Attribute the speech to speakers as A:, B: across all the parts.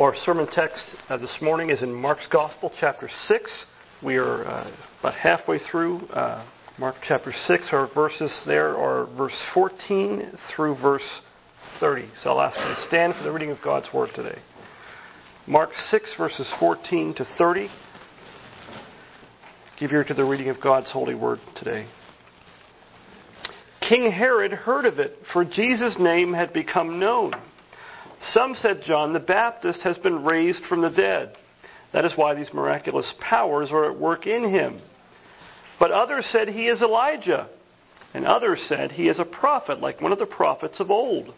A: Our sermon text uh, this morning is in Mark's Gospel, chapter 6. We are uh, about halfway through uh, Mark chapter 6. Our verses there are verse 14 through verse 30. So I'll ask you to stand for the reading of God's Word today. Mark 6, verses 14 to 30. Give ear to the reading of God's holy Word today. King Herod heard of it, for Jesus' name had become known. Some said John the Baptist has been raised from the dead. That is why these miraculous powers are at work in him. But others said he is Elijah. And others said he is a prophet, like one of the prophets of old.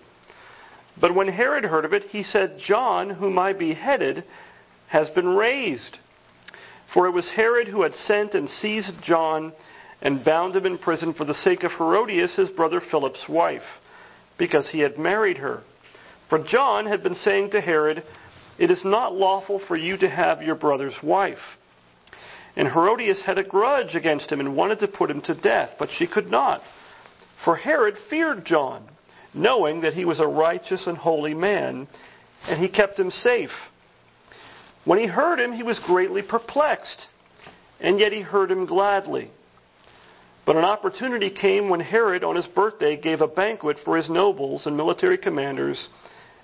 A: But when Herod heard of it, he said, John, whom I beheaded, has been raised. For it was Herod who had sent and seized John and bound him in prison for the sake of Herodias, his brother Philip's wife, because he had married her. For John had been saying to Herod, It is not lawful for you to have your brother's wife. And Herodias had a grudge against him and wanted to put him to death, but she could not. For Herod feared John, knowing that he was a righteous and holy man, and he kept him safe. When he heard him, he was greatly perplexed, and yet he heard him gladly. But an opportunity came when Herod, on his birthday, gave a banquet for his nobles and military commanders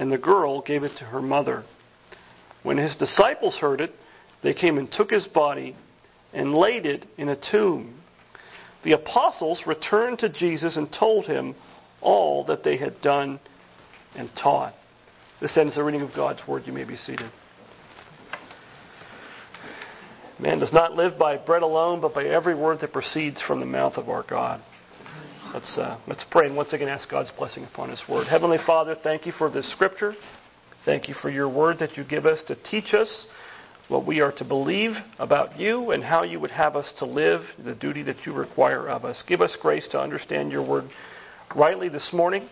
A: and the girl gave it to her mother. When his disciples heard it, they came and took his body and laid it in a tomb. The apostles returned to Jesus and told him all that they had done and taught. This ends the reading of God's word. You may be seated. Man does not live by bread alone, but by every word that proceeds from the mouth of our God. Let's, uh, let's pray and once again ask God's blessing upon His Word. Heavenly Father, thank you for this Scripture. Thank you for your Word that you give us to teach us what we are to believe about you and how you would have us to live, the duty that you require of us. Give us grace to understand your Word rightly this morning.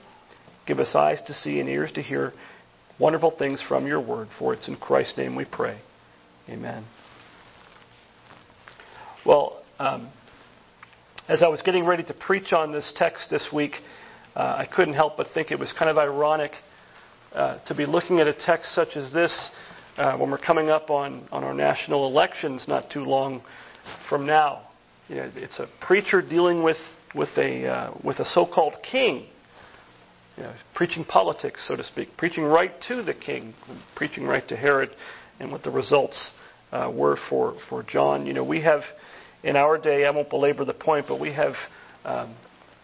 A: Give us eyes to see and ears to hear wonderful things from your Word. For it's in Christ's name we pray. Amen. Well, um, as I was getting ready to preach on this text this week, uh, I couldn't help but think it was kind of ironic uh, to be looking at a text such as this uh, when we're coming up on, on our national elections not too long from now. You know, it's a preacher dealing with, with, a, uh, with a so called king. You know, preaching politics, so to speak, preaching right to the king, preaching right to Herod, and what the results uh, were for, for John. You know, we have in our day, I won't belabor the point, but we have, um,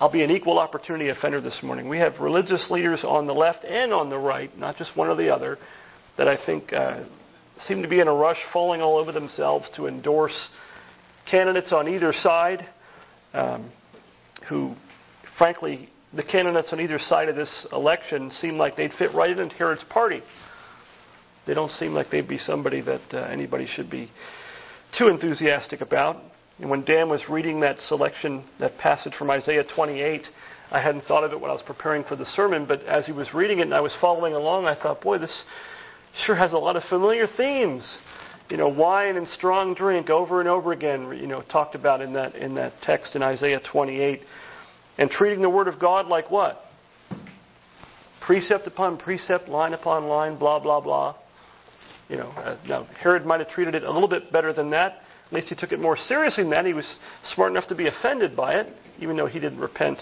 A: I'll be an equal opportunity offender this morning. We have religious leaders on the left and on the right, not just one or the other, that I think uh, seem to be in a rush, falling all over themselves to endorse candidates on either side um, who, frankly, the candidates on either side of this election seem like they'd fit right into Herod's party. They don't seem like they'd be somebody that uh, anybody should be too enthusiastic about. And when Dan was reading that selection, that passage from Isaiah 28, I hadn't thought of it when I was preparing for the sermon, but as he was reading it and I was following along, I thought, boy, this sure has a lot of familiar themes. You know, wine and strong drink over and over again, you know, talked about in that in that text in Isaiah 28. And treating the word of God like what? Precept upon precept, line upon line, blah blah blah. You know, uh, now Herod might have treated it a little bit better than that, at least he took it more seriously than that. He was smart enough to be offended by it, even though he didn't repent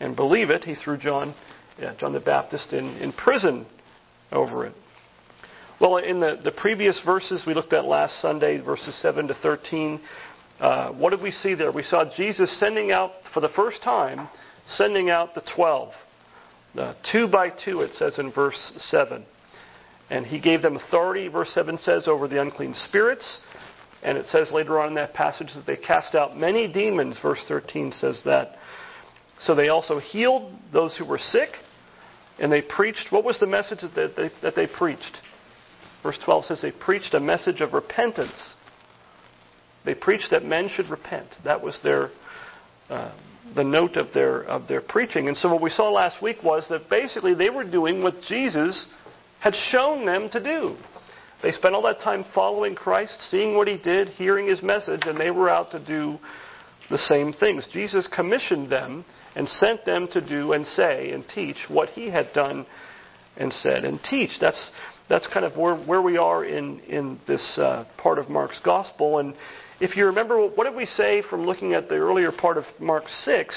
A: and believe it. He threw John, yeah, John the Baptist in, in prison over it. Well, in the, the previous verses we looked at last Sunday, verses 7 to 13, uh, what did we see there? We saw Jesus sending out, for the first time, sending out the 12. Uh, two by two, it says in verse 7. And he gave them authority, verse 7 says, over the unclean spirits. And it says later on in that passage that they cast out many demons, verse 13 says that. So they also healed those who were sick, and they preached. What was the message that they, that they preached? Verse 12 says they preached a message of repentance. They preached that men should repent. That was their uh, the note of their of their preaching. And so what we saw last week was that basically they were doing what Jesus had shown them to do. They spent all that time following Christ, seeing what he did, hearing his message, and they were out to do the same things. Jesus commissioned them and sent them to do and say and teach what he had done and said and teach. That's that's kind of where, where we are in in this uh, part of Mark's gospel. And if you remember, what did we say from looking at the earlier part of Mark six?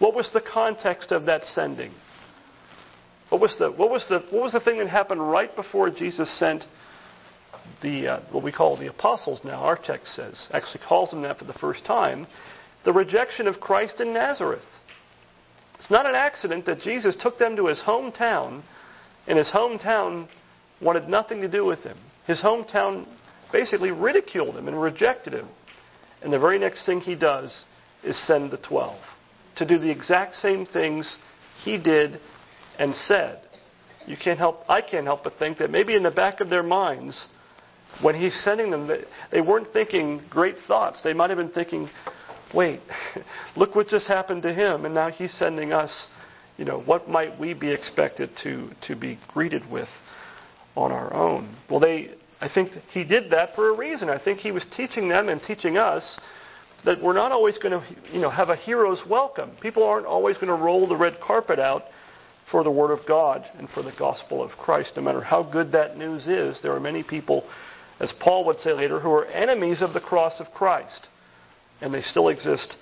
A: What was the context of that sending? What was the what was the what was the thing that happened right before Jesus sent the uh, what we call the apostles now? Our text says actually calls them that for the first time. The rejection of Christ in Nazareth. It's not an accident that Jesus took them to his hometown, and his hometown wanted nothing to do with him. His hometown basically ridiculed him and rejected him. And the very next thing he does is send the twelve to do the exact same things he did and said. You can't help, I can't help but think that maybe in the back of their minds, when he's sending them, they weren't thinking great thoughts. They might have been thinking, wait, look what just happened to him, and now he's sending us, you know, what might we be expected to, to be greeted with on our own? Well, they, I think he did that for a reason. I think he was teaching them and teaching us that we're not always going to, you know, have a hero's welcome. People aren't always going to roll the red carpet out for the Word of God and for the gospel of Christ. No matter how good that news is, there are many people, as Paul would say later, who are enemies of the cross of Christ. And they still exist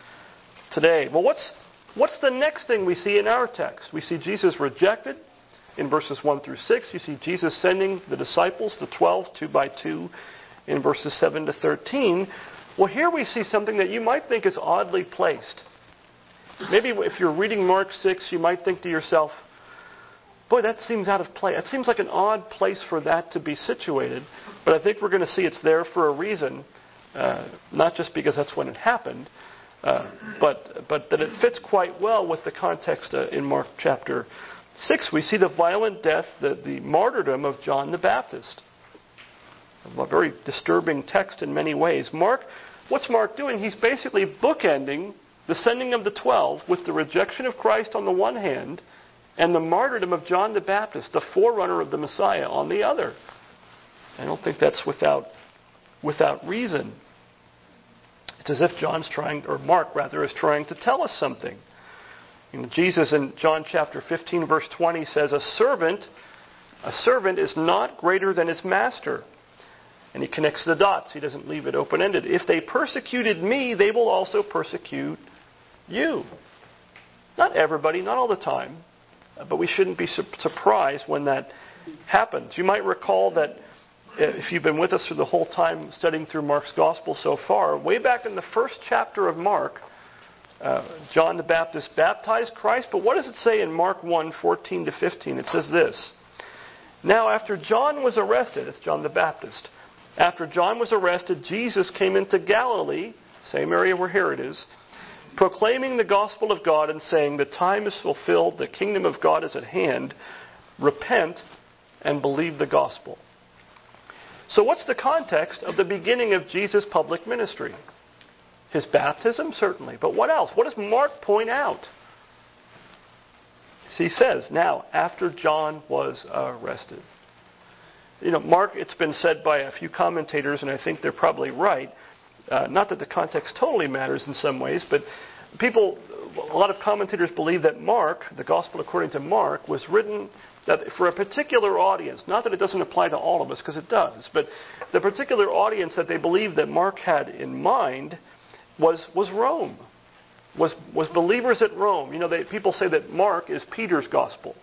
A: today. Well, what's, what's the next thing we see in our text? We see Jesus rejected in verses 1 through 6. You see Jesus sending the disciples, the 12, two by two, in verses 7 to 13. Well, here we see something that you might think is oddly placed. Maybe if you're reading Mark 6, you might think to yourself, Boy, that seems out of place. It seems like an odd place for that to be situated, but I think we're going to see it's there for a reason, uh, not just because that's when it happened, uh, but, but that it fits quite well with the context uh, in Mark chapter 6. We see the violent death, the, the martyrdom of John the Baptist. A very disturbing text in many ways. Mark, what's Mark doing? He's basically bookending the sending of the twelve with the rejection of Christ on the one hand and the martyrdom of John the Baptist, the forerunner of the Messiah, on the other. I don't think that's without, without reason. It's as if John's trying, or Mark rather, is trying to tell us something. You know, Jesus in John chapter 15, verse 20 says, A servant, a servant is not greater than his master. And he connects the dots. He doesn't leave it open ended. If they persecuted me, they will also persecute you. Not everybody, not all the time. But we shouldn't be su- surprised when that happens. You might recall that uh, if you've been with us through the whole time studying through Mark's gospel so far, way back in the first chapter of Mark, uh, John the Baptist baptized Christ. But what does it say in Mark 1 14 to 15? It says this Now, after John was arrested, it's John the Baptist, after John was arrested, Jesus came into Galilee, same area where Herod is proclaiming the gospel of God and saying, The time is fulfilled, the kingdom of God is at hand. Repent and believe the gospel. So, what's the context of the beginning of Jesus' public ministry? His baptism, certainly. But what else? What does Mark point out? He says, Now, after John was arrested. You know, Mark, it's been said by a few commentators, and I think they're probably right, uh, not that the context totally matters in some ways, but people, a lot of commentators believe that Mark, the Gospel according to Mark, was written for a particular audience. Not that it doesn't apply to all of us, because it does, but the particular audience that they believe that Mark had in mind was was Rome, was was believers at Rome. You know, they, people say that Mark is Peter's Gospel.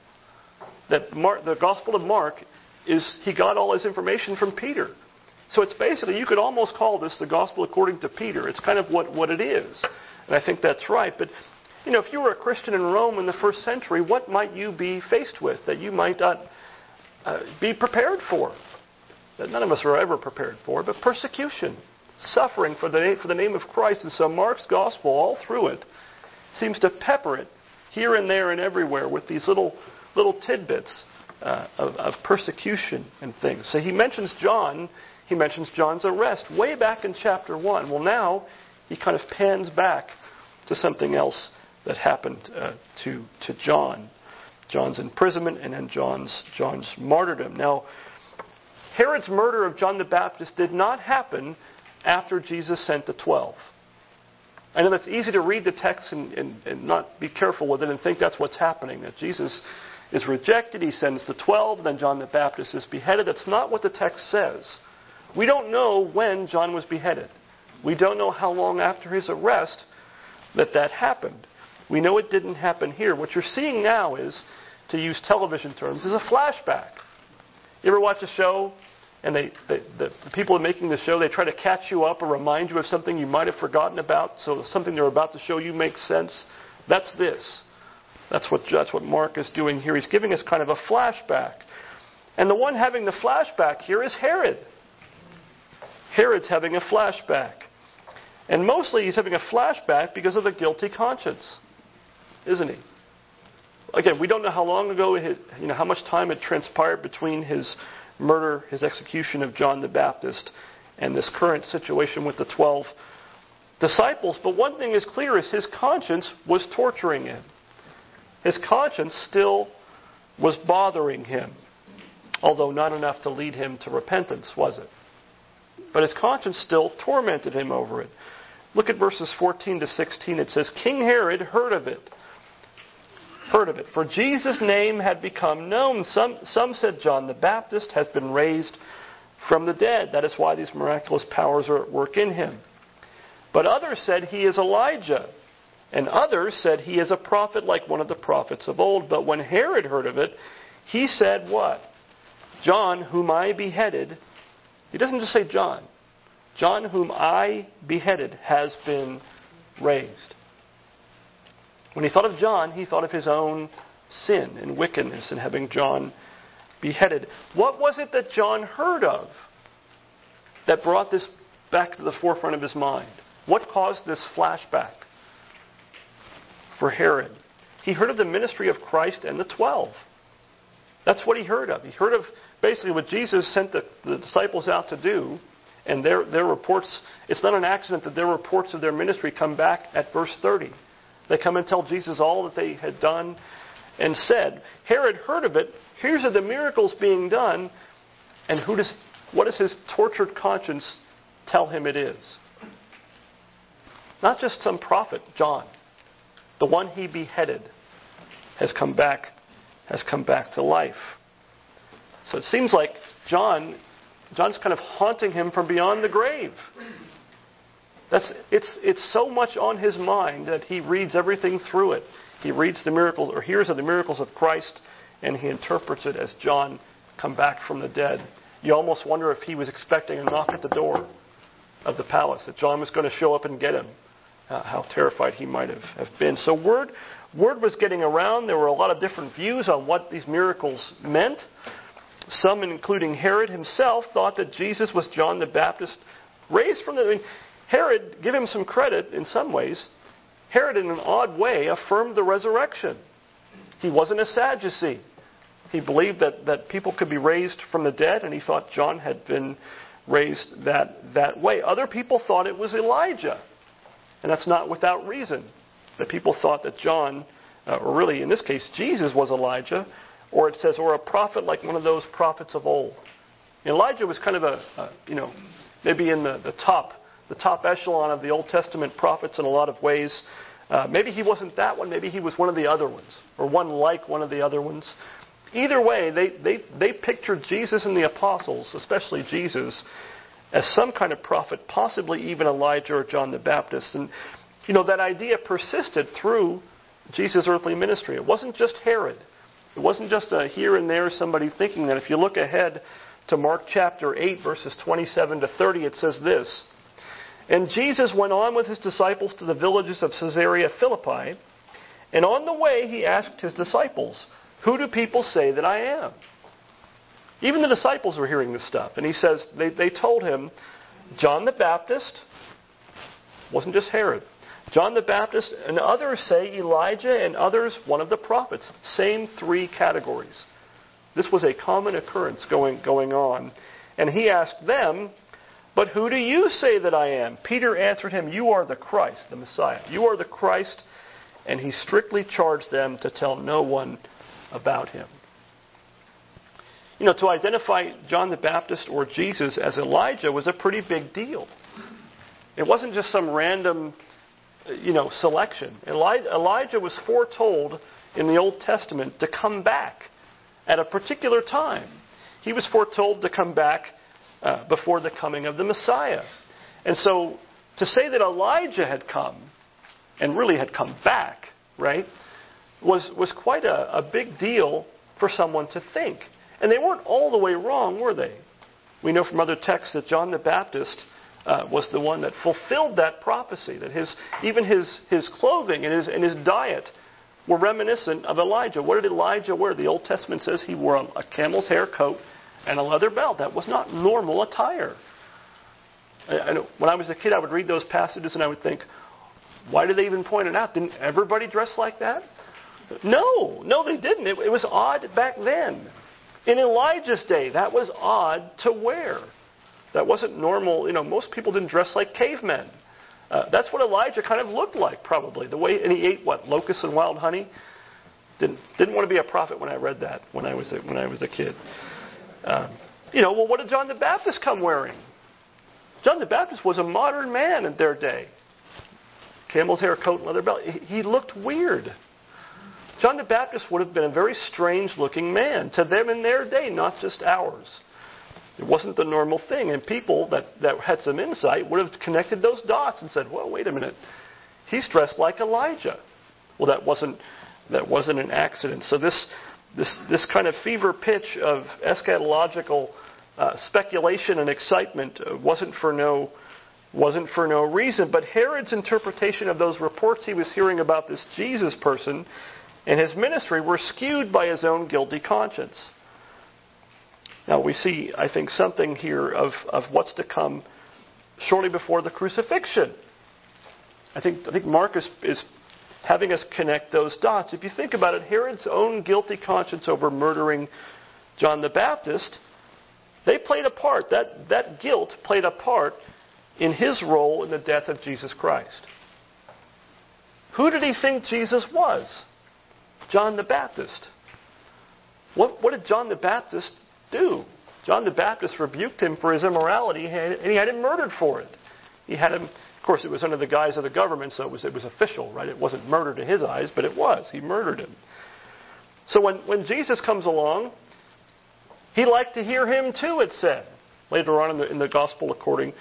A: That Mark, the Gospel of Mark is he got all his information from Peter. So it's basically, you could almost call this the gospel according to Peter. It's kind of what, what it is. And I think that's right. But, you know, if you were a Christian in Rome in the first century, what might you be faced with that you might not uh, be prepared for? That none of us are ever prepared for, but persecution, suffering for the, for the name of Christ. And so Mark's gospel, all through it, seems to pepper it here and there and everywhere with these little, little tidbits uh, of, of persecution and things. So he mentions John he mentions John's arrest way back in chapter 1. Well, now he kind of pans back to something else that happened uh, to, to John. John's imprisonment and then John's, John's martyrdom. Now, Herod's murder of John the Baptist did not happen after Jesus sent the twelve. I know that's easy to read the text and, and, and, not be careful with it and think that's what's happening, that Jesus is rejected, he sends the twelve, then John the Baptist is beheaded. That's not what the text says. We don't know when John was beheaded. We don't know how long after his arrest that that happened. We know it didn't happen here. What you're seeing now is, to use television terms, is a flashback. You ever watch a show and they, they, the, the people making the show, they try to catch you up or remind you of something you might have forgotten about so something they're about to show you makes sense? That's this. That's what, that's what Mark is doing here. He's giving us kind of a flashback. And the one having the flashback here is Herod. Herod's having a flashback. And mostly he's having a flashback because of the guilty conscience, isn't he? Again, we don't know how long ago, it, you know, how much time had transpired between his murder, his execution of John the Baptist, and this current situation with the 12 disciples. But one thing is clear is his conscience was torturing him. His conscience still was bothering him, although not enough to lead him to repentance, was it? But his conscience still tormented him over it. Look at verses 14 to 16. It says, King Herod heard of it. Heard of it. For Jesus' name had become known. Some, some said John the Baptist has been raised from the dead. That is why these miraculous powers are at work in him. But others said he is Elijah. And others said he is a prophet like one of the prophets of old. But when Herod heard of it, he said, What? John, whom I beheaded, he doesn't just say John. John, whom I beheaded, has been raised. When he thought of John, he thought of his own sin and wickedness and having John beheaded. What was it that John heard of that brought this back to the forefront of his mind? What caused this flashback for Herod? He heard of the ministry of Christ and the twelve. That's what he heard of. He heard of basically what Jesus sent the, the disciples out to do, and their, their reports, it's not an accident that their reports of their ministry come back at verse 30. They come and tell Jesus all that they had done and said. Herod heard of it. Here's the miracles being done. And who does, what does his tortured conscience tell him it is? Not just some prophet, John. The one he beheaded has come back, has come back to life. So it seems like John, John's kind of haunting him from beyond the grave. That's, it's, it's so much on his mind that he reads everything through it. He reads the miracles or hears of the miracles of Christ and he interprets it as John come back from the dead. You almost wonder if he was expecting a knock at the door of the palace, that John was going to show up and get him. Uh, how terrified he might have, have been. So word, word was getting around. There were a lot of different views on what these miracles meant. Some, including Herod himself, thought that Jesus was John the Baptist raised from the. I mean, Herod, give him some credit in some ways. Herod, in an odd way, affirmed the resurrection. He wasn't a Sadducee. He believed that, that people could be raised from the dead, and he thought John had been raised that, that way. Other people thought it was Elijah. And that's not without reason. That people thought that John, uh, or really in this case, Jesus was Elijah, or it says, or a prophet like one of those prophets of old. Elijah was kind of a, a you know, maybe in the, the top, the top echelon of the Old Testament prophets in a lot of ways. Uh, maybe he wasn't that one. Maybe he was one of the other ones, or one like one of the other ones. Either way, they, they, they pictured Jesus and the apostles, especially Jesus, as some kind of prophet, possibly even Elijah or John the Baptist. And, you know, that idea persisted through Jesus' earthly ministry. It wasn't just Herod It wasn't just a here and there somebody thinking that. If you look ahead to Mark chapter 8, verses 27 to 30, it says this And Jesus went on with his disciples to the villages of Caesarea Philippi, and on the way he asked his disciples, Who do people say that I am? Even the disciples were hearing this stuff. And he says, they, they told him, John the Baptist, wasn't just Herod. John the Baptist and others say Elijah and others one of the prophets. Same three categories. This was a common occurrence going, going on. And he asked them, But who do you say that I am? Peter answered him, You are the Christ, the Messiah. You are the Christ. And he strictly charged them to tell no one about him. You know, to identify John the Baptist or Jesus as Elijah was a pretty big deal. It wasn't just some random, you know, selection. Elijah was foretold in the Old Testament to come back at a particular time. He was foretold to come back uh, before the coming of the Messiah. And so to say that Elijah had come and really had come back, right, was, was quite a, a big deal for someone to think. And they weren't all the way wrong, were they? We know from other texts that John the Baptist uh, was the one that fulfilled that prophecy, that his, even his, his clothing and his, and his diet were reminiscent of Elijah. What did Elijah wear? The Old Testament says he wore a, camel's hair coat and a leather belt. That was not normal attire. And when I was a kid, I would read those passages and I would think, why did they even point it out? Didn't everybody dress like that? No, no, they didn't. It, it was odd back then. In Elijah's day, that was odd to wear. That wasn't normal. You know, most people didn't dress like cavemen. Uh, that's what Elijah kind of looked like, probably. The way, and he ate what locusts and wild honey. Didn't didn't want to be a prophet when I read that when I was a, when I was a kid. Um, you know, well, what did John the Baptist come wearing? John the Baptist was a modern man in their day. Camel's hair coat and leather belt. He, looked weird. John the Baptist would have been a very strange looking man to them in their day, not just ours. It wasn't the normal thing. And people that, that had some insight would have connected those dots and said, well, wait a minute. He's dressed like Elijah. Well, that wasn't, that wasn't an accident. So this, this, this kind of fever pitch of eschatological uh, speculation and excitement uh, wasn't for no wasn't for no reason. But Herod's interpretation of those reports he was hearing about this Jesus person and his ministry were skewed by his own guilty conscience. Now, we see, I think, something here of, of what's to come shortly before the crucifixion. I think, I think Mark is, is having us connect those dots. If you think about it, Herod's own guilty conscience over murdering John the Baptist, they played a part. That, that guilt played a part in his role in the death of Jesus Christ. Who did he think Jesus was? John the Baptist. What, what did John the Baptist do? John the Baptist rebuked him for his immorality, and he had him murdered for it. He had him, of course, it was under the guise of the government, so it was, it was official, right? It wasn't murder to his eyes, but it was. He murdered him. So when, when Jesus comes along, he liked to hear him too, it said, later on in the, in the gospel according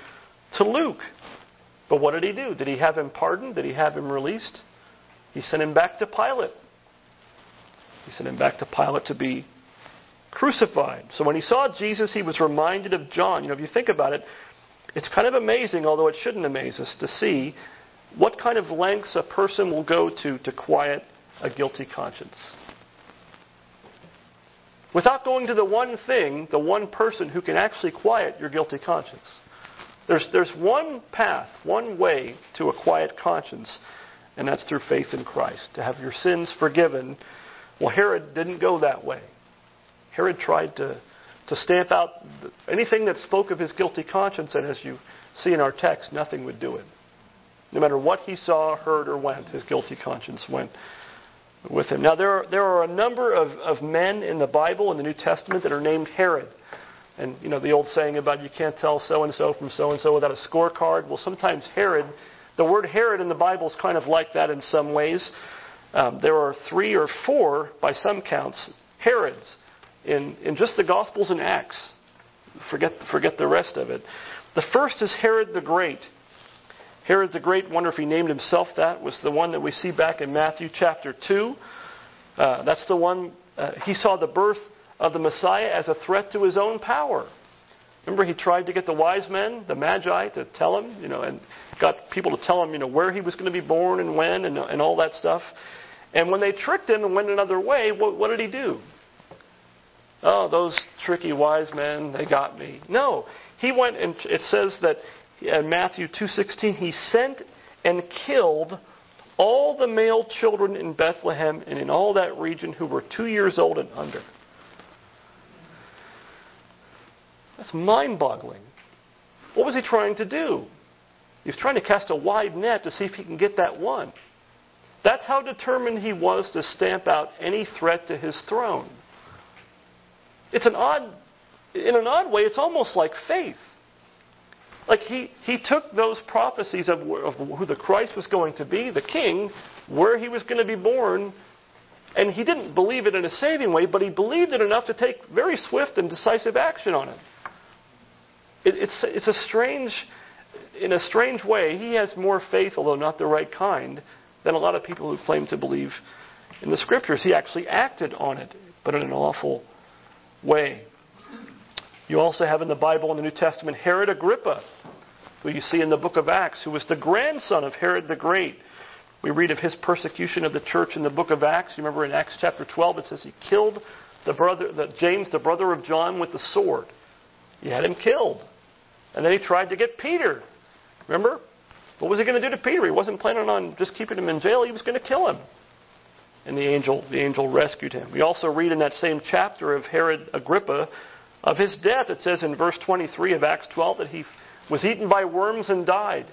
A: to Luke. But what did he do? Did he have him pardoned? Did he have him released? He sent him back to Pilate. He sent him back to Pilate to be crucified. So when he saw Jesus, he was reminded of John. You know, if you think about it, it's kind of amazing, although it shouldn't amaze us, to see what kind of lengths a person will go to to quiet a guilty conscience. Without going to the one thing, the one person who can actually quiet your guilty conscience. There's, there's one path, one way to a quiet conscience, and that's through faith in Christ, to have your sins forgiven well, Herod didn't go that way. Herod tried to, to stamp out anything that spoke of his guilty conscience, and as you see in our text, nothing would do it. No matter what he saw, heard, or went, his guilty conscience went with him. Now, there are, there are a number of, of men in the Bible, in the New Testament, that are named Herod. And, you know, the old saying about you can't tell so and so from so and so without a scorecard. Well, sometimes Herod, the word Herod in the Bible is kind of like that in some ways. Um, there are three or four, by some counts, Herods in, in just the Gospels and Acts. Forget, forget the rest of it. The first is Herod the Great. Herod the Great, wonder if he named himself that, was the one that we see back in Matthew chapter 2. Uh, that's the one uh, he saw the birth of the Messiah as a threat to his own power. Remember, he tried to get the wise men, the magi, to tell him, you know, and got people to tell him, you know, where he was going to be born and when and, and all that stuff. And when they tricked him and went another way, what, what did he do? Oh, those tricky wise men, they got me. No, he went and it says that in Matthew 2:16 he sent and killed all the male children in Bethlehem and in all that region who were 2 years old and under. That's mind-boggling. What was he trying to do? He was trying to cast a wide net to see if he can get that one. That's how determined he was to stamp out any threat to his throne. It's an odd, in an odd way, it's almost like faith. Like he, he took those prophecies of, of who the Christ was going to be, the king, where he was going to be born, and he didn't believe it in a saving way, but he believed it enough to take very swift and decisive action on it. it it's, it's a strange, in a strange way, he has more faith, although not the right kind, than a lot of people who claim to believe in the scriptures. He actually acted on it, but in an awful way. You also have in the Bible in the New Testament Herod Agrippa, who you see in the book of Acts, who was the grandson of Herod the Great. We read of his persecution of the church in the book of Acts. You remember in Acts chapter 12, it says he killed the brother, the, James, the brother of John, with the sword. He had him killed. And then he tried to get Peter. Remember? What was he going to do to Peter? He wasn't planning on just keeping him in jail. He was going to kill him. And the angel, the angel rescued him. We also read in that same chapter of Herod Agrippa of his death. It says in verse 23 of Acts 12 that he was eaten by worms and died.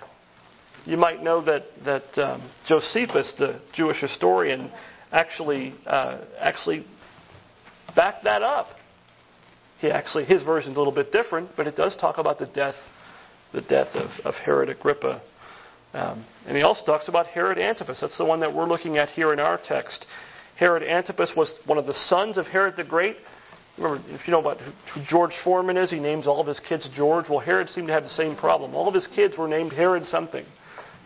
A: You might know that that um, Josephus, the Jewish historian, actually uh, actually backed that up. He actually his version is a little bit different, but it does talk about the death the death of, of Herod Agrippa. Um, and he also talks about Herod Antipas. That's the one that we're looking at here in our text. Herod Antipas was one of the sons of Herod the Great. Remember, if you know about who George Foreman is, he names all of his kids George. Well, Herod seemed to have the same problem. All of his kids were named Herod something.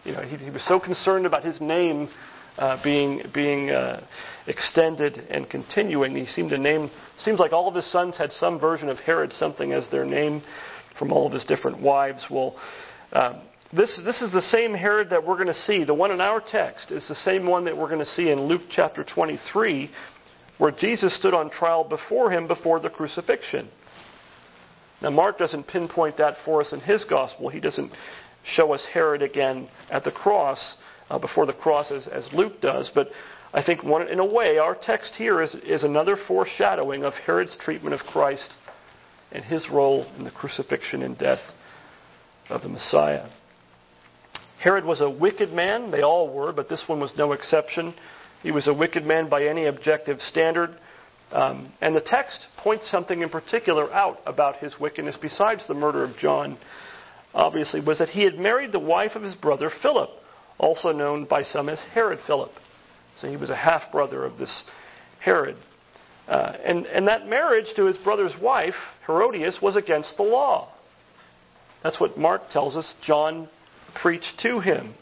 A: You know, he, he was so concerned about his name uh, being being uh, extended and continuing. He seemed to name. Seems like all of his sons had some version of Herod something as their name from all of his different wives. Well, um, this this is the same Herod that we're going to see. The one in our text is the same one that we're going to see in Luke chapter 23 where Jesus stood on trial before him before the crucifixion. Now, Mark doesn't pinpoint that for us in his gospel. He doesn't show us Herod again at the cross, uh, before the cross, as, as Luke does. But I think, one, in a way, our text here is, is another foreshadowing of Herod's treatment of Christ and his role in the crucifixion and death of the Messiah. Herod was a wicked man. They all were, but this one was no exception. He was a wicked man by any objective standard. Um, and the text points something in particular out about his wickedness, besides the murder of John, obviously, was that he had married the wife of his brother Philip, also known by some as Herod Philip. So he was a half brother of this Herod. Uh, and, and that marriage to his brother's wife, Herodias, was against the law. That's what Mark tells us John preached to him.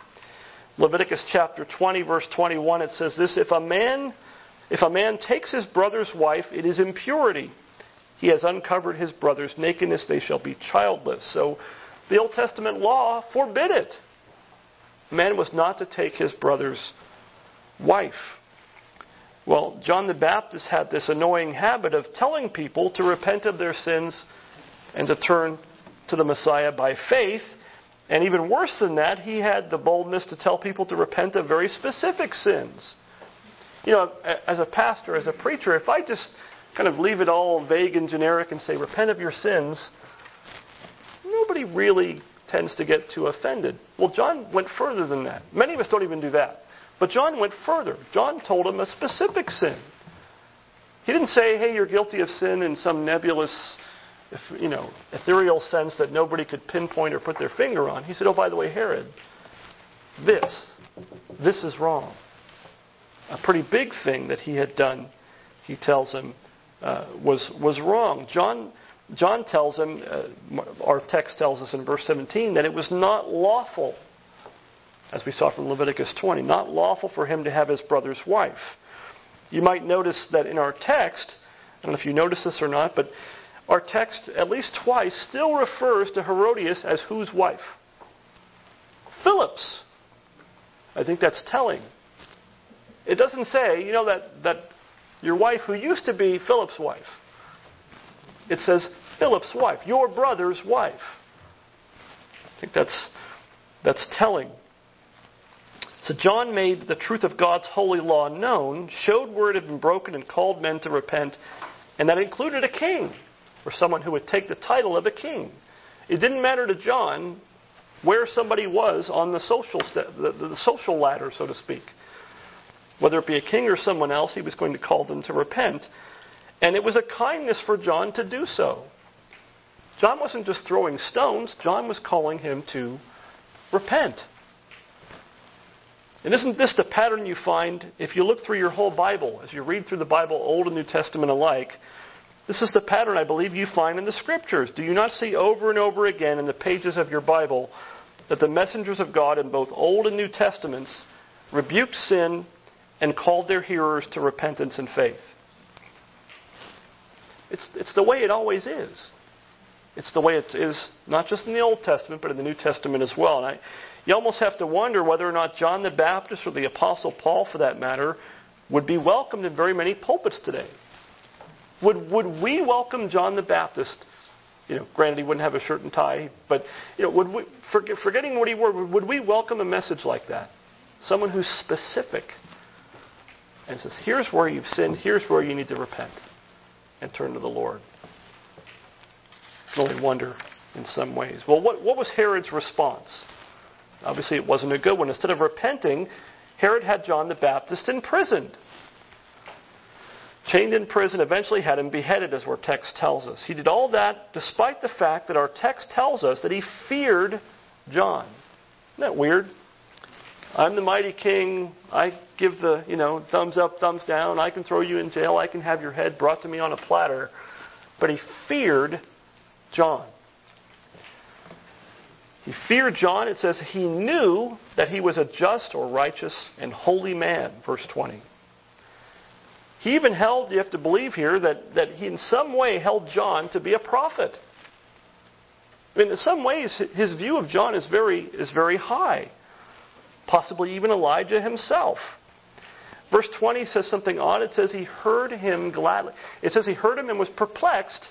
A: Leviticus chapter 20 verse 21 it says this if a man if a man takes his brother's wife it is impurity. He has uncovered his brother's nakedness. They shall be childless. So the Old Testament law forbid it. Man was not to take his brother's wife. Well John the Baptist had this annoying habit of telling people to repent of their sins and to turn to the Messiah by faith and even worse than that, he had the boldness to tell people to repent of very specific sins. You know, as a pastor, as a preacher, if I just kind of leave it all vague and generic and say, repent of your sins, nobody really tends to get too offended. Well, John went further than that. Many of us don't even do that. But John went further. John told him a specific sin. He didn't say, hey, you're guilty of sin in some nebulous you know, ethereal sense that nobody could pinpoint or put their finger on. He said, Oh, by the way, Herod, this, this is wrong. A pretty big thing that he had done, he tells him, uh, was, was wrong. John, John tells him, uh, our text tells us in verse 17, that it was not lawful, as we saw from Leviticus 20, not lawful for him to have his brother's wife. You might notice that in our text, I don't know if you notice this or not, but our text, at least twice, still refers to Herodias as whose wife? Philip's. I think that's telling. It doesn't say, you know, that, that your wife who used to be Philip's wife. It says Philip's wife, your brother's wife. I think that's, that's telling. So John made the truth of God's holy law known, showed where it had been broken, and called men to repent, and that included a king, or someone who would take the title of a king. It didn't matter to John where somebody was on the social, the, the social ladder, so to speak. Whether it be a king or someone else, he was going to call them to repent. And it was a kindness for John to do so. John wasn't just throwing stones, John was calling him to repent. And isn't this the pattern you find if you look through your whole Bible, as you read through the Bible, Old and New Testament alike? This is the pattern I believe you find in the Scriptures. Do you not see over and over again in the pages of your Bible that the messengers of God in both Old and New Testaments rebuked sin and called their hearers to repentance and faith? It's, it's the way it always is. It's the way it is not just in the Old Testament, but in the New Testament as well. And I, you almost have to wonder whether or not John the Baptist or the Apostle Paul, for that matter, would be welcomed in very many pulpits today. Would, would we welcome John the Baptist? You know, granted he wouldn't have a shirt and tie, but you know, would we, forgetting what he were, would we welcome a message like that? Someone who's specific and says, "Here's where you've sinned. Here's where you need to repent and turn to the Lord." I can only wonder in some ways. Well, what, what was Herod's response? Obviously, it wasn't a good one. Instead of repenting, Herod had John the Baptist imprisoned. Chained in prison, eventually had him beheaded, as our text tells us. He did all that despite the fact that our text tells us that he feared John. Isn't that weird? I'm the mighty king. I give the, you know, thumbs up, thumbs down. I can throw you in jail. I can have your head brought to me on a platter. But he feared John. He feared John. It says he knew that he was a just or righteous and holy man, verse 20. He even held, you have to believe here, that, that he in some way held John to be a prophet. I mean, in some ways, his view of John is very, is very high. Possibly even Elijah himself. Verse 20 says something odd. It says he heard him gladly. It says he heard him and was perplexed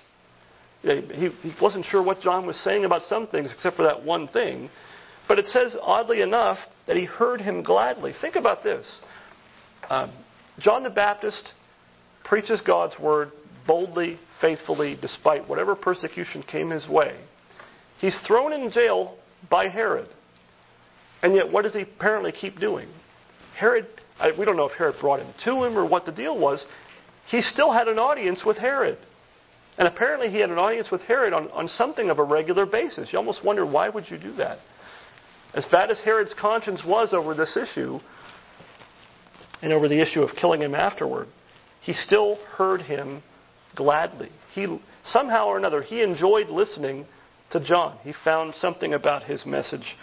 A: he, he wasn't sure what John was saying about some things except for that one thing. But it says, oddly enough, that he heard him gladly. Think about this. Um, John the Baptist preaches God's word boldly, faithfully, despite whatever persecution came his way. He's thrown in jail by Herod. And yet, what does he apparently keep doing? Herod, we don't know if Herod brought him to him or what the deal was. He still had an audience with Herod. And apparently he had an audience with Herod on, on something of a regular basis. You almost wonder why would you do that? As bad as Herod's conscience was over this issue, and over the issue of killing him afterward, he still heard him gladly. He somehow or another he enjoyed listening to John. He found something about his message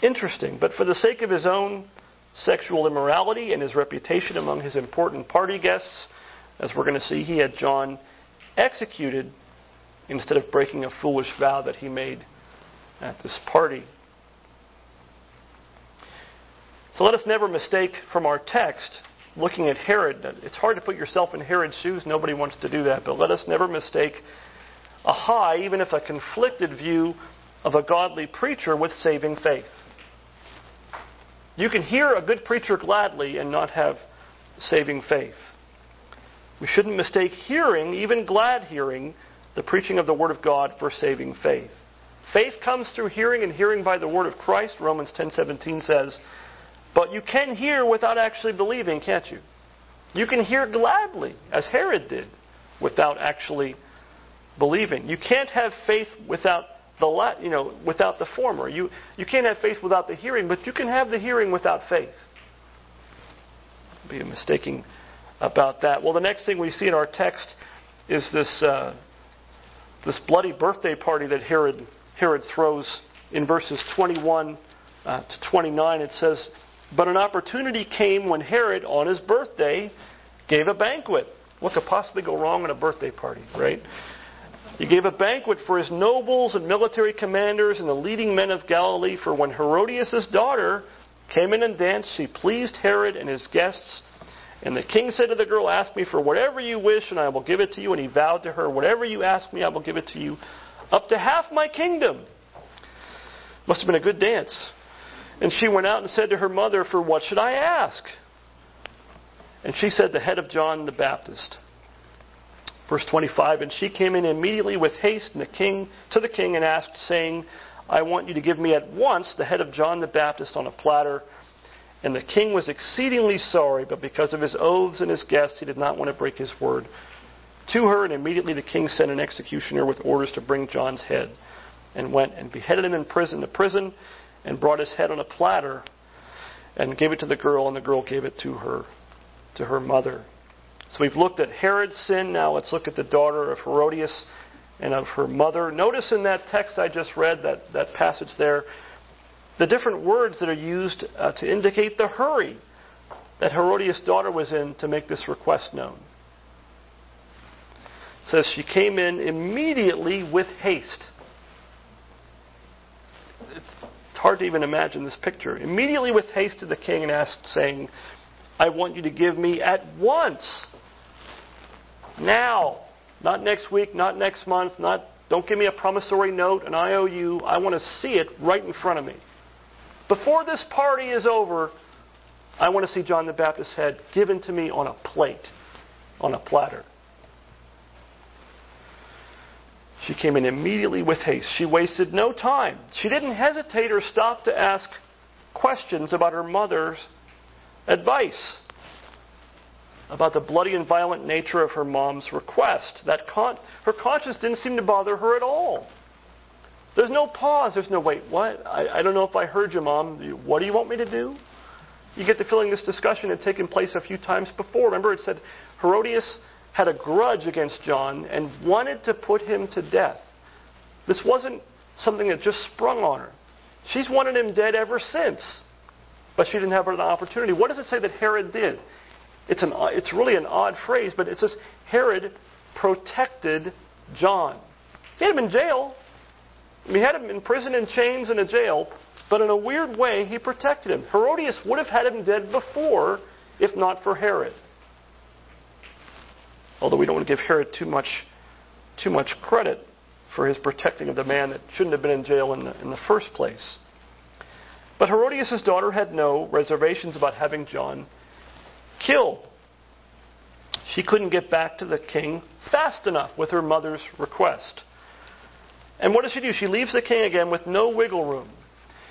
A: interesting. But for the sake of his own sexual immorality and his reputation among his important party guests, as we're going to see, he had John executed instead of breaking a foolish vow that he made at this party. So let us never mistake from our text, looking at Herod, it's hard to put yourself in Herod's shoes. Nobody wants to do that. But let us never mistake a high, even if a conflicted view of a godly preacher with saving faith. You can hear a good preacher gladly and not have saving faith. We shouldn't mistake hearing, even glad hearing, the preaching of the Word of God for saving faith. Faith comes through hearing and hearing by the word of Christ. Romans 10:17 says, "But you can hear without actually believing, can't you? You can hear gladly, as Herod did, without actually believing. You can't have faith without the you know, without the former. You you can't have faith without the hearing, but you can have the hearing without faith. Be a mistaking about that. Well, the next thing we see in our text is this, uh, this bloody birthday party that Herod, Herod throws in verses 21 uh, to 29. It says, But an opportunity came when Herod, on his birthday, gave a banquet. What could possibly go wrong at a birthday party, right? He gave a banquet for his nobles and military commanders and the leading men of Galilee. For when Herodias' daughter came in and danced, she pleased Herod and his guests. And the king said to the girl, Ask me for whatever you wish, and I will give it to you. And he vowed to her, Whatever you ask me, I will give it to you, up to half my kingdom. Must have been a good dance. And she went out and said to her mother, For what should I ask? And she said, The head of John the Baptist. Verse 25, and she came in immediately with haste and the king, to the king and asked, saying, I want you to give me at once the head of John the Baptist on a platter. And the king was exceedingly sorry, but because of his oaths and his guests, he did not want to break his word to her. And immediately the king sent an executioner with orders to bring John's head, and went and beheaded him in prison, the prison, and brought his head on a platter, and gave it to the girl, and the girl gave it to her, to her mother. So we've looked at Herod's sin. Now let's look at the daughter of Herodias and of her mother. Notice in that text I just read, that, that passage there, the different words that are used uh, to indicate the hurry that Herodias' daughter was in to make this request known. It says she came in immediately with haste. Hard to even imagine this picture. Immediately with haste to the king and asked, saying, I want you to give me at once now. Not next week, not next month, not don't give me a promissory note, an IOU. I want to see it right in front of me. Before this party is over, I want to see John the Baptist's head given to me on a plate, on a platter. She came in immediately with haste. She wasted no time. She didn't hesitate or stop to ask questions about her mother's advice about the bloody and violent nature of her mom's request. That con- her conscience didn't seem to bother her at all. There's no pause. There's no wait. What? I, I don't know if I heard you, mom. What do you want me to do? You get the feeling this discussion had taken place a few times before. Remember, it said Herodias had a grudge against John and wanted to put him to death. This wasn't something that just sprung on her. She's wanted him dead ever since, but she didn't have an opportunity. What does it say that Herod did? It's, an, it's really an odd phrase, but it says Herod protected John. He had him in jail. He had him in prison in chains in a jail, but in a weird way, he protected him. Herodias would have had him dead before if not for Herod. Although we don't want to give Herod too much, too much credit for his protecting of the man that shouldn't have been in jail in the, in the first place. But Herodias' daughter had no reservations about having John killed. She couldn't get back to the king fast enough with her mother's request. And what does she do? She leaves the king again with no wiggle room.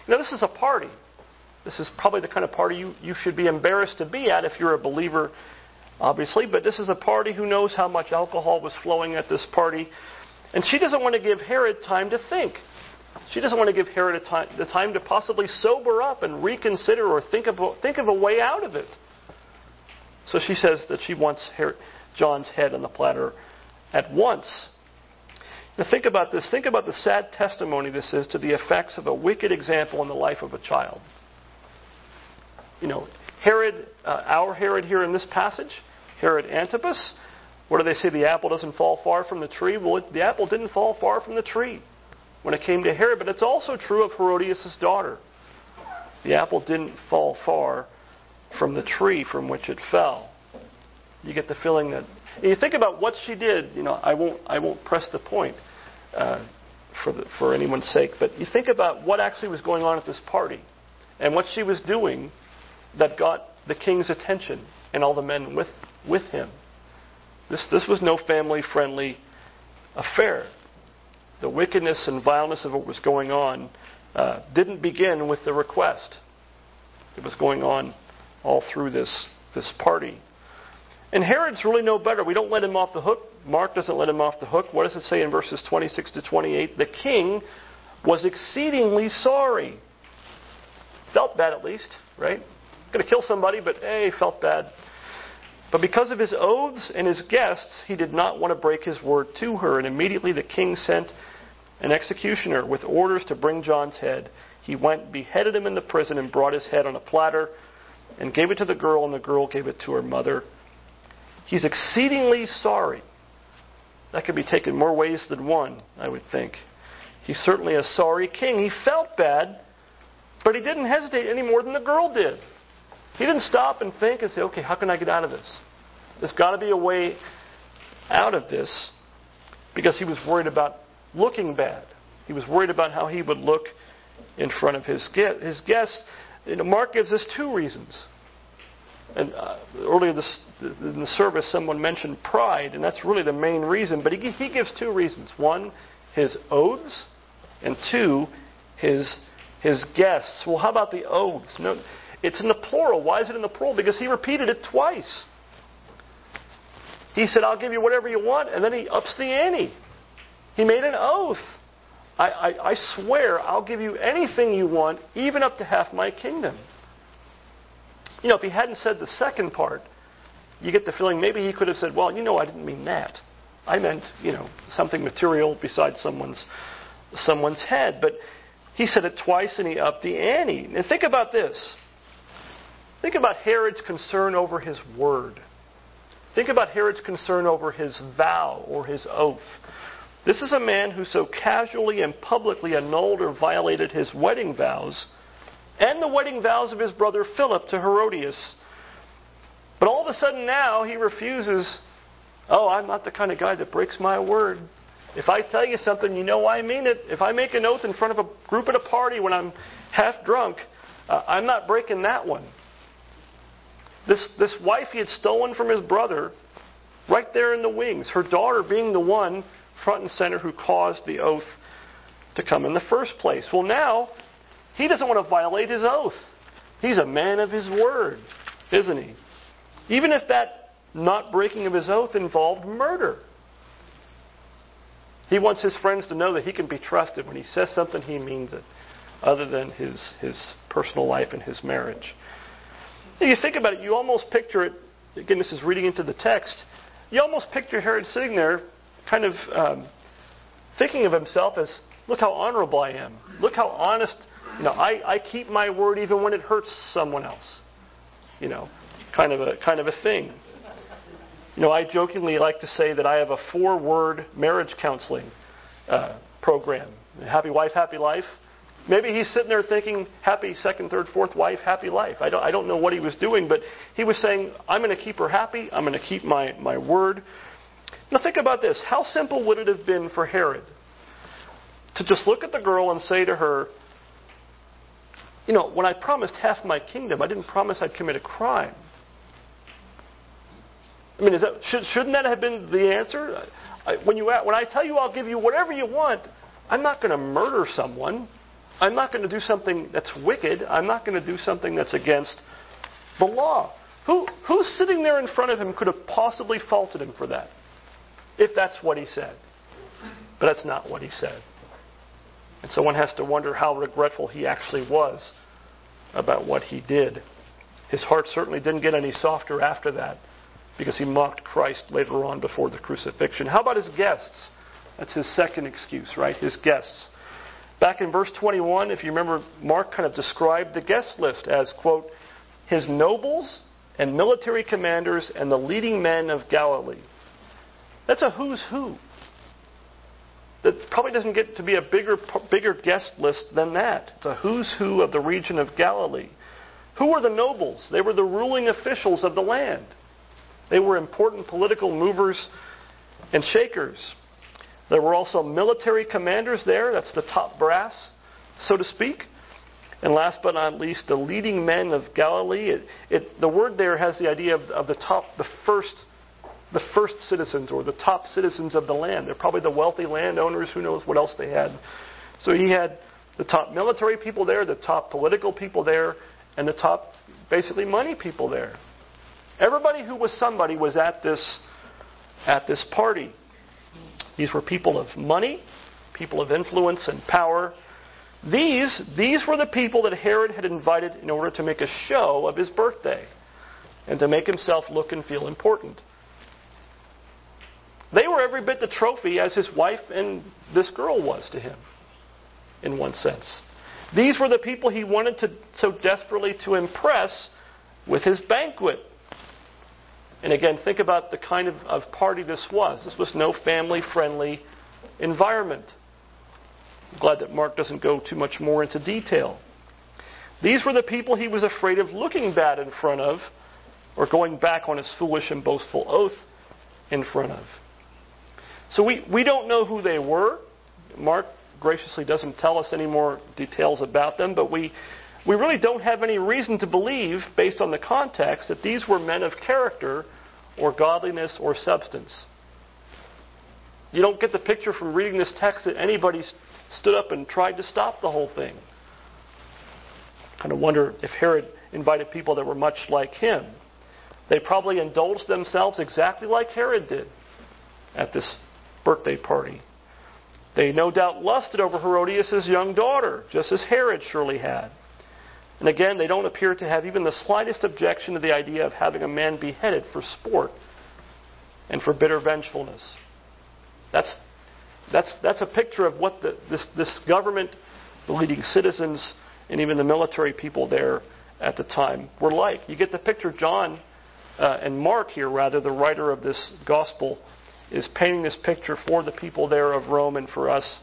A: Know, this is a party. This is probably the kind of party you, you should be embarrassed to be at if you're a believer, obviously. But this is a party who knows how much alcohol was flowing at this party. And she doesn't want to give Herod time to think. She doesn't want to give Herod time, the time to possibly sober up and reconsider or think of, think of a way out of it. So she says that she wants Herod, John's head on the platter at once. Now think about this. Think about the sad testimony this is to the effects of a wicked example in the life of a child. You know, Herod, uh, our Herod here in this passage, Herod Antipas, what do they say? The apple doesn't fall far from the tree. Well, it, the apple didn't fall far from the tree when it came to Herod, but it's also true of Herodias' daughter. The apple didn't fall far from the tree from which it fell. You get the feeling that you think about what she did. You know, I won't I won't press the point uh, for the, for anyone's sake, but you think about what actually was going on at this party and what she was doing that got the king's attention and all the men with with him. This this was no family friendly affair. The wickedness and vileness of what was going on uh, didn't begin with the request. It was going on all through this, this party. And Herod's really no better. We don't let him off the hook. Mark doesn't let him off the hook. What does it say in verses 26 to 28? The king was exceedingly sorry. Felt bad at least, right? Going to kill somebody, but hey, felt bad. But because of his oaths and his guests, he did not want to break his word to her. And immediately the king sent an executioner with orders to bring John's head. He went, beheaded him in the prison, and brought his head on a platter and gave it to the girl, and the girl gave it to her mother. He's exceedingly sorry. That could be taken more ways than one, I would think. He's certainly a sorry king. He felt bad, but he didn't hesitate any more than the girl did. He didn't stop and think and say, okay, how can I get out of this? There's got to be a way out of this because he was worried about looking bad. He was worried about how he would look in front of his, his guests. You know, Mark gives us two reasons. And uh, earlier this, in the service, someone mentioned pride, and that's really the main reason. But he, he gives two reasons. One, his oaths, and two, his, his guests. Well, how about the oaths? It's in the plural. Why is it in the plural? Because he repeated it twice. He said, I'll give you whatever you want, and then he ups the ante. He made an oath. I, I, I swear I'll give you anything you want, even up to half my kingdom. You know, if he hadn't said the second part, you get the feeling maybe he could have said, well, you know, I didn't mean that. I meant, you know, something material besides someone's, someone's head. But he said it twice and he upped the ante. And think about this. Think about Herod's concern over his word. Think about Herod's concern over his vow or his oath. This is a man who so casually and publicly annulled or violated his wedding vows and the wedding vows of his brother Philip to Herodias. But all of a sudden now he refuses, oh, I'm not the kind of guy that breaks my word. If I tell you something, you know I mean it. If I make an oath in front of a group at a party when I'm half drunk, uh, I'm not breaking that one. This, this wife he had stolen from his brother, right there in the wings, her daughter being the one front and center who caused the oath to come in the first place. Well, now, he doesn't want to violate his oath. He's a man of his word, isn't he? Even if that not breaking of his oath involved murder. He wants his friends to know that he can be trusted. When he says something, he means it, other than his, his personal life and his marriage. You think about it, you almost picture it. Again, this is reading into the text. You almost picture Herod sitting there, kind of um, thinking of himself as, "Look how honorable I am. Look how honest. You know, I, I keep my word even when it hurts someone else. You know, kind of a kind of a thing." You know, I jokingly like to say that I have a four-word marriage counseling uh, program. Happy wife, happy life. Maybe he's sitting there thinking, happy second, third, fourth wife, happy life. I don't, I don't know what he was doing, but he was saying, I'm going to keep her happy. I'm going to keep my, my word. Now think about this. How simple would it have been for Herod to just look at the girl and say to her, you know, when I promised half my kingdom, I didn't promise I'd commit a crime. I mean, that, should, shouldn't that have been the answer? I, when, you, when I tell you I'll give you whatever you want, I'm not going to murder someone. I'm not going to do something that's wicked. I'm not going to do something that's against the law. Who, who's sitting there in front of him could have possibly faulted him for that? If that's what he said. But that's not what he said. And so one has to wonder how regretful he actually was about what he did. His heart certainly didn't get any softer after that because he mocked Christ later on before the crucifixion. How about his guests? That's his second excuse, right? His guests. Back in verse 21, if you remember, Mark kind of described the guest list as, quote, his nobles and military commanders and the leading men of Galilee. That's a who's who. That probably doesn't get to be a bigger, bigger guest list than that. It's a who's who of the region of Galilee. Who were the nobles? They were the ruling officials of the land. They were important political movers and shakers. There were also military commanders there. That's the top brass, so to speak. And last but not least, the leading men of Galilee. It, it, the word there has the idea of, of the top, the first, the first citizens or the top citizens of the land. They're probably the wealthy landowners. Who knows what else they had? So he had the top military people there, the top political people there, and the top, basically, money people there. Everybody who was somebody was at this, at this party. These were people of money, people of influence and power. These, these were the people that Herod had invited in order to make a show of his birthday and to make himself look and feel important. They were every bit the trophy as his wife and this girl was to him, in one sense. These were the people he wanted to so desperately to impress with his banquet. And again, think about the kind of, of party this was. This was no family friendly environment. I'm glad that Mark doesn't go too much more into detail. These were the people he was afraid of looking bad in front of or going back on his foolish and boastful oath in front of. So we, we don't know who they were. Mark graciously doesn't tell us any more details about them, but we, we really don't have any reason to believe, based on the context, that these were men of character or godliness or substance. You don't get the picture from reading this text that anybody stood up and tried to stop the whole thing. Kind of wonder if Herod invited people that were much like him. They probably indulged themselves exactly like Herod did at this birthday party. They no doubt lusted over Herodias' young daughter, just as Herod surely had. And again, they don't appear to have even the slightest objection to the idea of having a man beheaded for sport and for bitter vengefulness. That's, that's, that's a picture of what the, this, this government, the leading citizens, and even the military people there at the time were like. You get the picture, John uh, and Mark here, rather, the writer of this gospel, is painting this picture for the people there of Rome and for us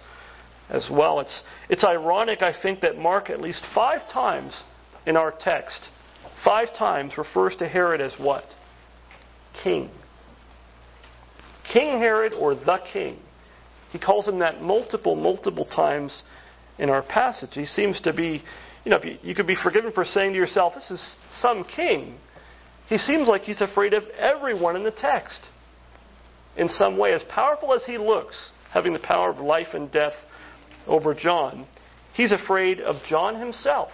A: as well. It's, it's ironic, I think, that Mark at least five times in our text, five times refers to Herod as what? King. King Herod or the king. He calls him that multiple, multiple times in our passage. He seems to be, you know, you could be forgiven for saying to yourself, this is some king. He seems like he's afraid of everyone in the text in some way. As powerful as he looks, having the power of life and death over John, he's afraid of John himself.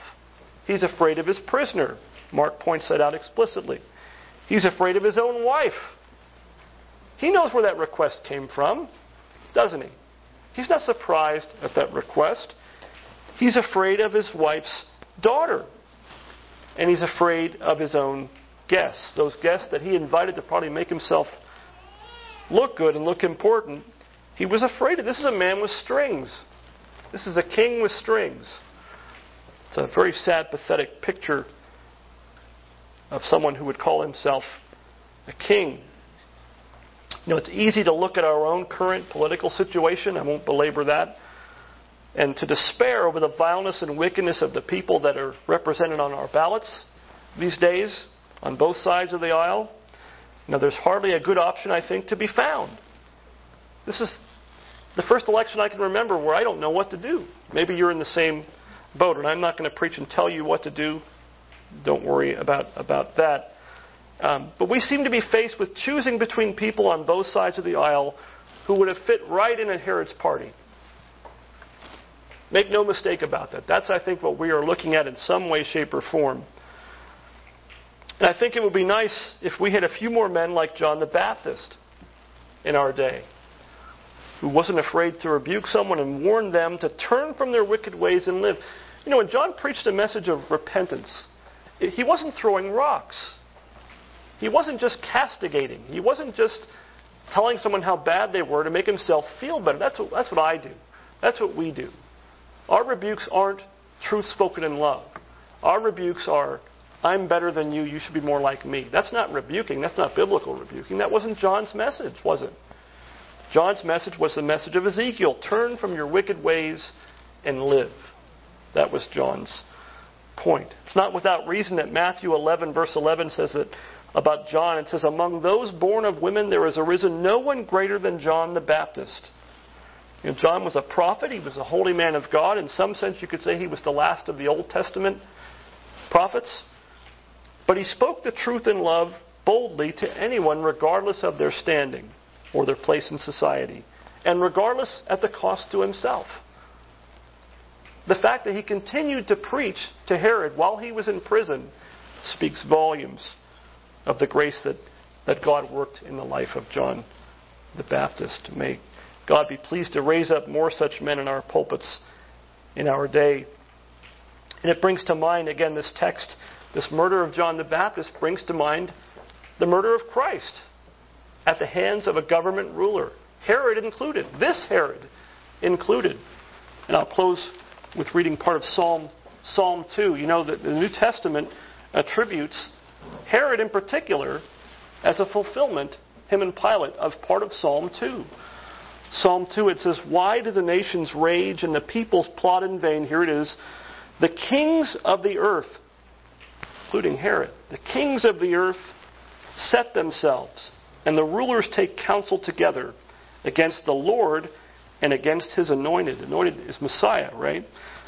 A: He's afraid of his prisoner. Mark points that out explicitly. He's afraid of his own wife. He knows where that request came from, doesn't he? He's not surprised at that request. He's afraid of his wife's daughter. And he's afraid of his own guests, those guests that he invited to probably make himself look good and look important, he was afraid of. This is a man with strings. This is a king with strings. It's a very sad, pathetic picture of someone who would call himself a king. You know, it's easy to look at our own current political situation. I won't belabor that. And to despair over the vileness and wickedness of the people that are represented on our ballots these days on both sides of the aisle. Now, there's hardly a good option, I think, to be found. This is the first election I can remember where I don't know what to do. Maybe you're in the same boat, and I'm not going to preach and tell you what to do. Don't worry about, about that. Um, but we seem to be faced with choosing between people on both sides of the aisle who would have fit right in at Herod's party. Make no mistake about that. That's, I think, what we are looking at in some way, shape, or form. And I think it would be nice if we had a few more men like John the Baptist in our day, who wasn't afraid to rebuke someone and warn them to turn from their wicked ways and live. You know, when John preached a message of repentance, he wasn't throwing rocks. He wasn't just castigating. He wasn't just telling someone how bad they were to make himself feel better. That's what, that's what I do. That's what we do. Our rebukes aren't truth spoken in love. Our rebukes are I'm better than you, you should be more like me. That's not rebuking. That's not biblical rebuking. That wasn't John's message, was it? John's message was the message of Ezekiel turn from your wicked ways and live. That was John's point. It's not without reason that Matthew 11, verse 11 says that about John. It says, Among those born of women there has arisen no one greater than John the Baptist. You know, John was a prophet, he was a holy man of God. In some sense, you could say he was the last of the Old Testament prophets. But he spoke the truth in love boldly to anyone, regardless of their standing or their place in society, and regardless at the cost to himself. The fact that he continued to preach to Herod while he was in prison speaks volumes of the grace that, that God worked in the life of John the Baptist. May God be pleased to raise up more such men in our pulpits in our day. And it brings to mind, again, this text this murder of John the Baptist brings to mind the murder of Christ at the hands of a government ruler, Herod included, this Herod included. And I'll close with reading part of Psalm Psalm 2. You know that the New Testament attributes Herod in particular as a fulfillment, him and Pilate, of part of Psalm 2. Psalm 2, it says, Why do the nations rage and the peoples plot in vain? Here it is. The kings of the earth, including Herod, the kings of the earth set themselves, and the rulers take counsel together against the Lord and against his anointed. Anointed is Messiah, right?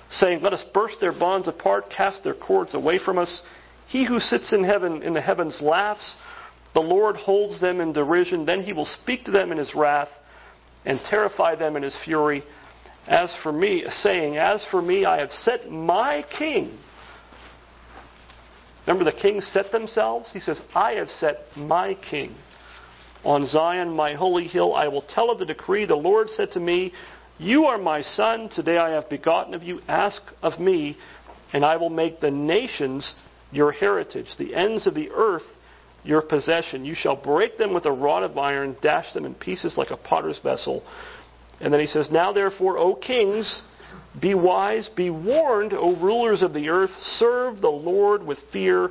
A: Saying, Let us burst their bonds apart, cast their cords away from us. He who sits in heaven in the heavens laughs. The Lord holds them in derision. Then he will speak to them in his wrath and terrify them in his fury. As for me, saying, As for me, I have set my king. Remember, the kings set themselves? He says, I have set my king. On Zion, my holy hill, I will tell of the decree. The Lord said to me, You are my son. Today I have begotten of you. Ask of me, and I will make the nations your heritage, the ends of the earth your possession. You shall break them with a rod of iron, dash them in pieces like a potter's vessel. And then he says, Now therefore, O kings, be wise, be warned, O rulers of the earth, serve the Lord with fear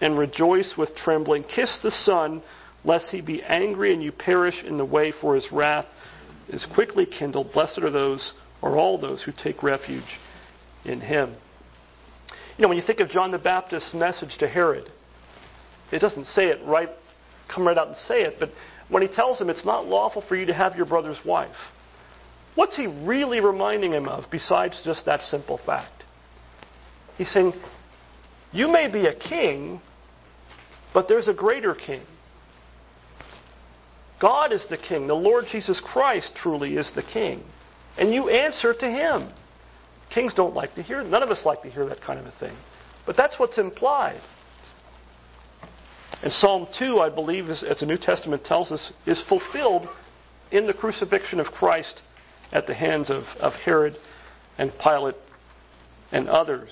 A: and rejoice with trembling. Kiss the Son, lest he be angry and you perish in the way, for his wrath is quickly kindled. Blessed are those, or all those, who take refuge in him. You know, when you think of John the Baptist's message to Herod, it doesn't say it right, come right out and say it, but when he tells him it's not lawful for you to have your brother's wife, what's he really reminding him of besides just that simple fact? He's saying, You may be a king, but there's a greater king. God is the king. The Lord Jesus Christ truly is the king. And you answer to him. Kings don't like to hear, none of us like to hear that kind of a thing. But that's what's implied. And Psalm 2, I believe, as the New Testament tells us, is fulfilled in the crucifixion of Christ at the hands of, of Herod and Pilate and others.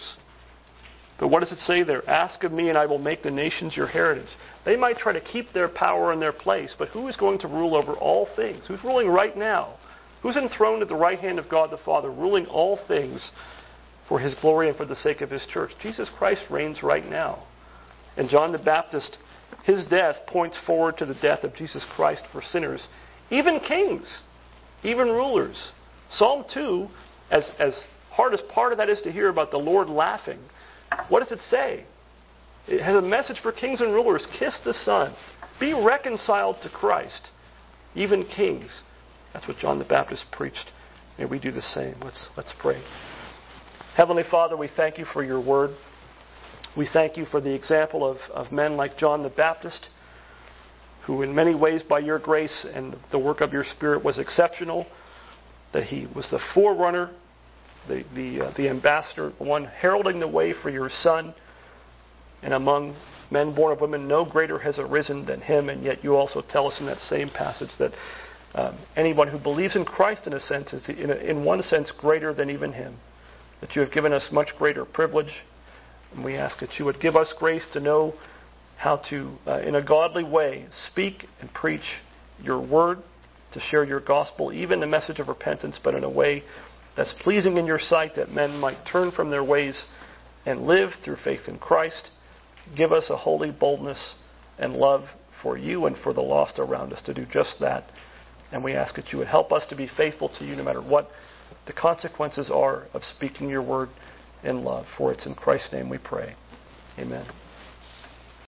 A: But what does it say there? Ask of me, and I will make the nations your heritage. They might try to keep their power in their place, but who is going to rule over all things? Who's ruling right now? Who's enthroned at the right hand of God the Father, ruling all things for his glory and for the sake of his church? Jesus Christ reigns right now. And John the Baptist his death points forward to the death of Jesus Christ for sinners, even kings, even rulers. Psalm 2, as, as hard as part of that is to hear about the Lord laughing, what does it say? It has a message for kings and rulers kiss the Son, be reconciled to Christ, even kings. That's what John the Baptist preached. May we do the same. Let's, let's pray. Heavenly Father, we thank you for your word. We thank you for the example of, of men like John the Baptist, who, in many ways, by your grace and the work of your Spirit, was exceptional, that he was the forerunner, the, the, uh, the ambassador, the one heralding the way for your Son. And among men born of women, no greater has arisen than him. And yet, you also tell us in that same passage that um, anyone who believes in Christ, in a sense, is in, a, in one sense greater than even him. That you have given us much greater privilege and we ask that you would give us grace to know how to, uh, in a godly way, speak and preach your word, to share your gospel, even the message of repentance, but in a way that's pleasing in your sight, that men might turn from their ways and live through faith in Christ. Give us a holy boldness and love for you and for the lost around us to do just that. And we ask that you would help us to be faithful to you no matter what the consequences are of speaking your word in love. For it's in Christ's name we pray. Amen.